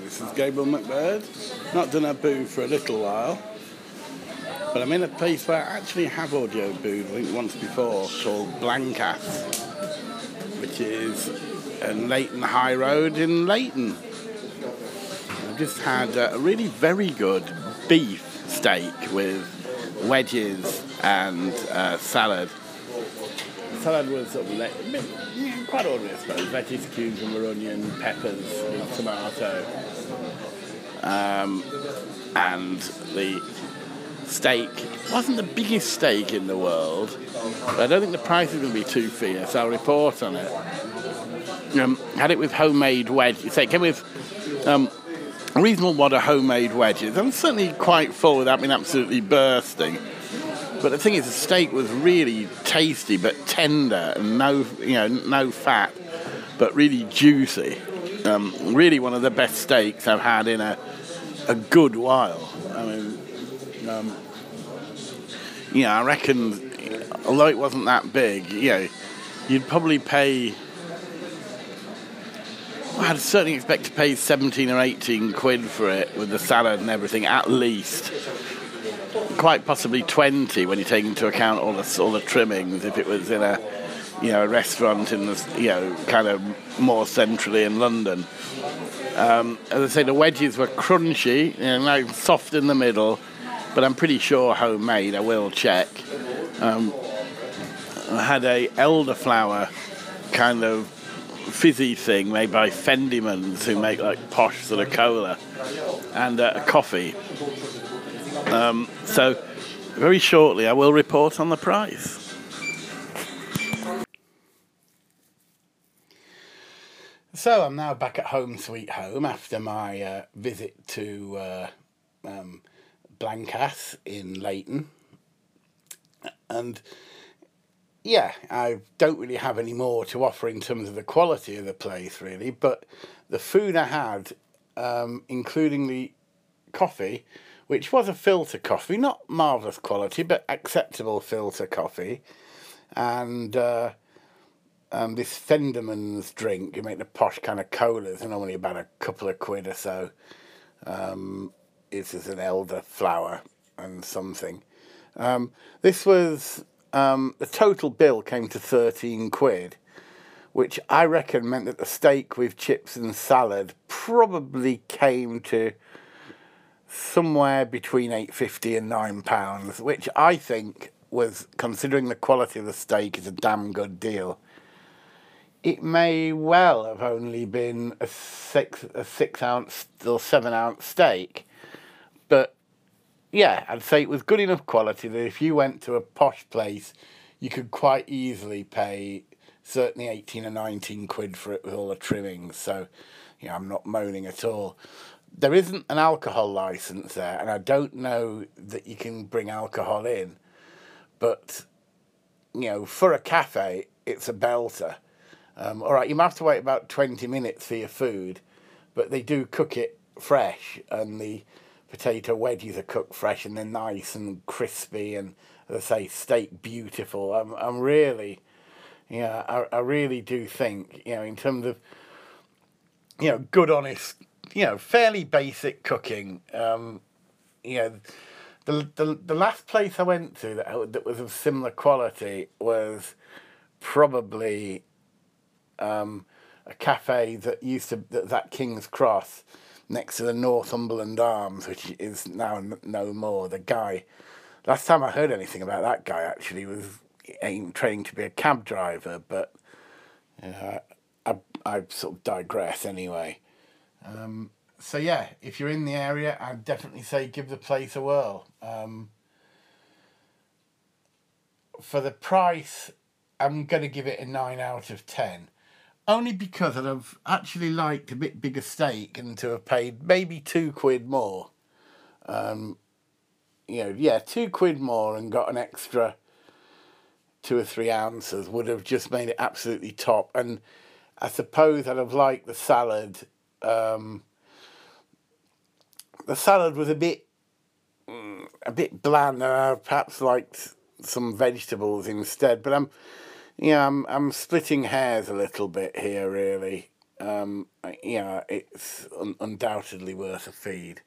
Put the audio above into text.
This is Gabriel McBird. Not done a boo for a little while, but I'm in a place where I actually have audio booed, I think once before, called Blancas, which is in Leyton High Road in Leyton. I've just had a really very good beef steak with wedges and uh, salad. Salad was sort of yeah, quite ordinary, I suppose. Veggies, cucumber, onion, peppers, tomato. Um, and the steak wasn't the biggest steak in the world, but I don't think the price is going to be too fierce. I'll report on it. Um, had it with homemade wedges. Say, it came with um, a reasonable wad of homemade wedges. I'm certainly quite full without being absolutely bursting. But the thing is, the steak was really tasty, but tender, and no, you know, no fat, but really juicy. Um, really, one of the best steaks I've had in a a good while. I mean, um, you know, I reckon, although it wasn't that big, you know, you'd probably pay. I'd certainly expect to pay 17 or 18 quid for it with the salad and everything, at least quite possibly 20 when you take into account all the all the trimmings if it was in a you know a restaurant in the you know kind of more centrally in London. Um, as I say the wedges were crunchy you know like soft in the middle but I'm pretty sure homemade I will check. Um, I had a elderflower kind of fizzy thing made by Fentimans who make like posh sort of cola and uh, a coffee um, so, very shortly, I will report on the price. So, I'm now back at home, sweet home, after my uh, visit to uh, um, in Leyton. And yeah, I don't really have any more to offer in terms of the quality of the place, really. But the food I had, um, including the coffee, which was a filter coffee, not marvellous quality, but acceptable filter coffee. And uh, um, this Fentimans drink, you make the posh kind of colas, and only about a couple of quid or so. Um, it's just an elderflower and something. Um, this was, um, the total bill came to 13 quid, which I reckon meant that the steak with chips and salad probably came to somewhere between 850 and 9 pounds which i think was considering the quality of the steak is a damn good deal. It may well have only been a six a six ounce or seven ounce steak but yeah i'd say it was good enough quality that if you went to a posh place you could quite easily pay certainly 18 or 19 quid for it with all the trimmings. So yeah i'm not moaning at all there isn't an alcohol license there, and I don't know that you can bring alcohol in. But you know, for a cafe, it's a belter. Um, all right, you might have to wait about twenty minutes for your food, but they do cook it fresh, and the potato wedges are cooked fresh, and they're nice and crispy, and as I say, steak beautiful. I'm, I'm really, yeah, I, I really do think, you know, in terms of, you know, good, honest you know, fairly basic cooking. Um, you know, the, the the last place I went to that that was of similar quality was probably um, a cafe that used to that, that King's Cross next to the Northumberland Arms, which is now no more. The guy, last time I heard anything about that guy actually was training to be a cab driver, but uh, I I sort of digress anyway. Um, so yeah, if you're in the area, I'd definitely say give the place a whirl. Um, for the price, I'm going to give it a 9 out of 10. Only because I'd have actually liked a bit bigger steak and to have paid maybe two quid more. Um, you know, yeah, two quid more and got an extra two or three ounces would have just made it absolutely top. And I suppose I'd have liked the salad um, the salad was a bit a bit bland, and I perhaps liked some vegetables instead. But I'm, you know, I'm I'm splitting hairs a little bit here, really. um, yeah, it's un- undoubtedly worth a feed.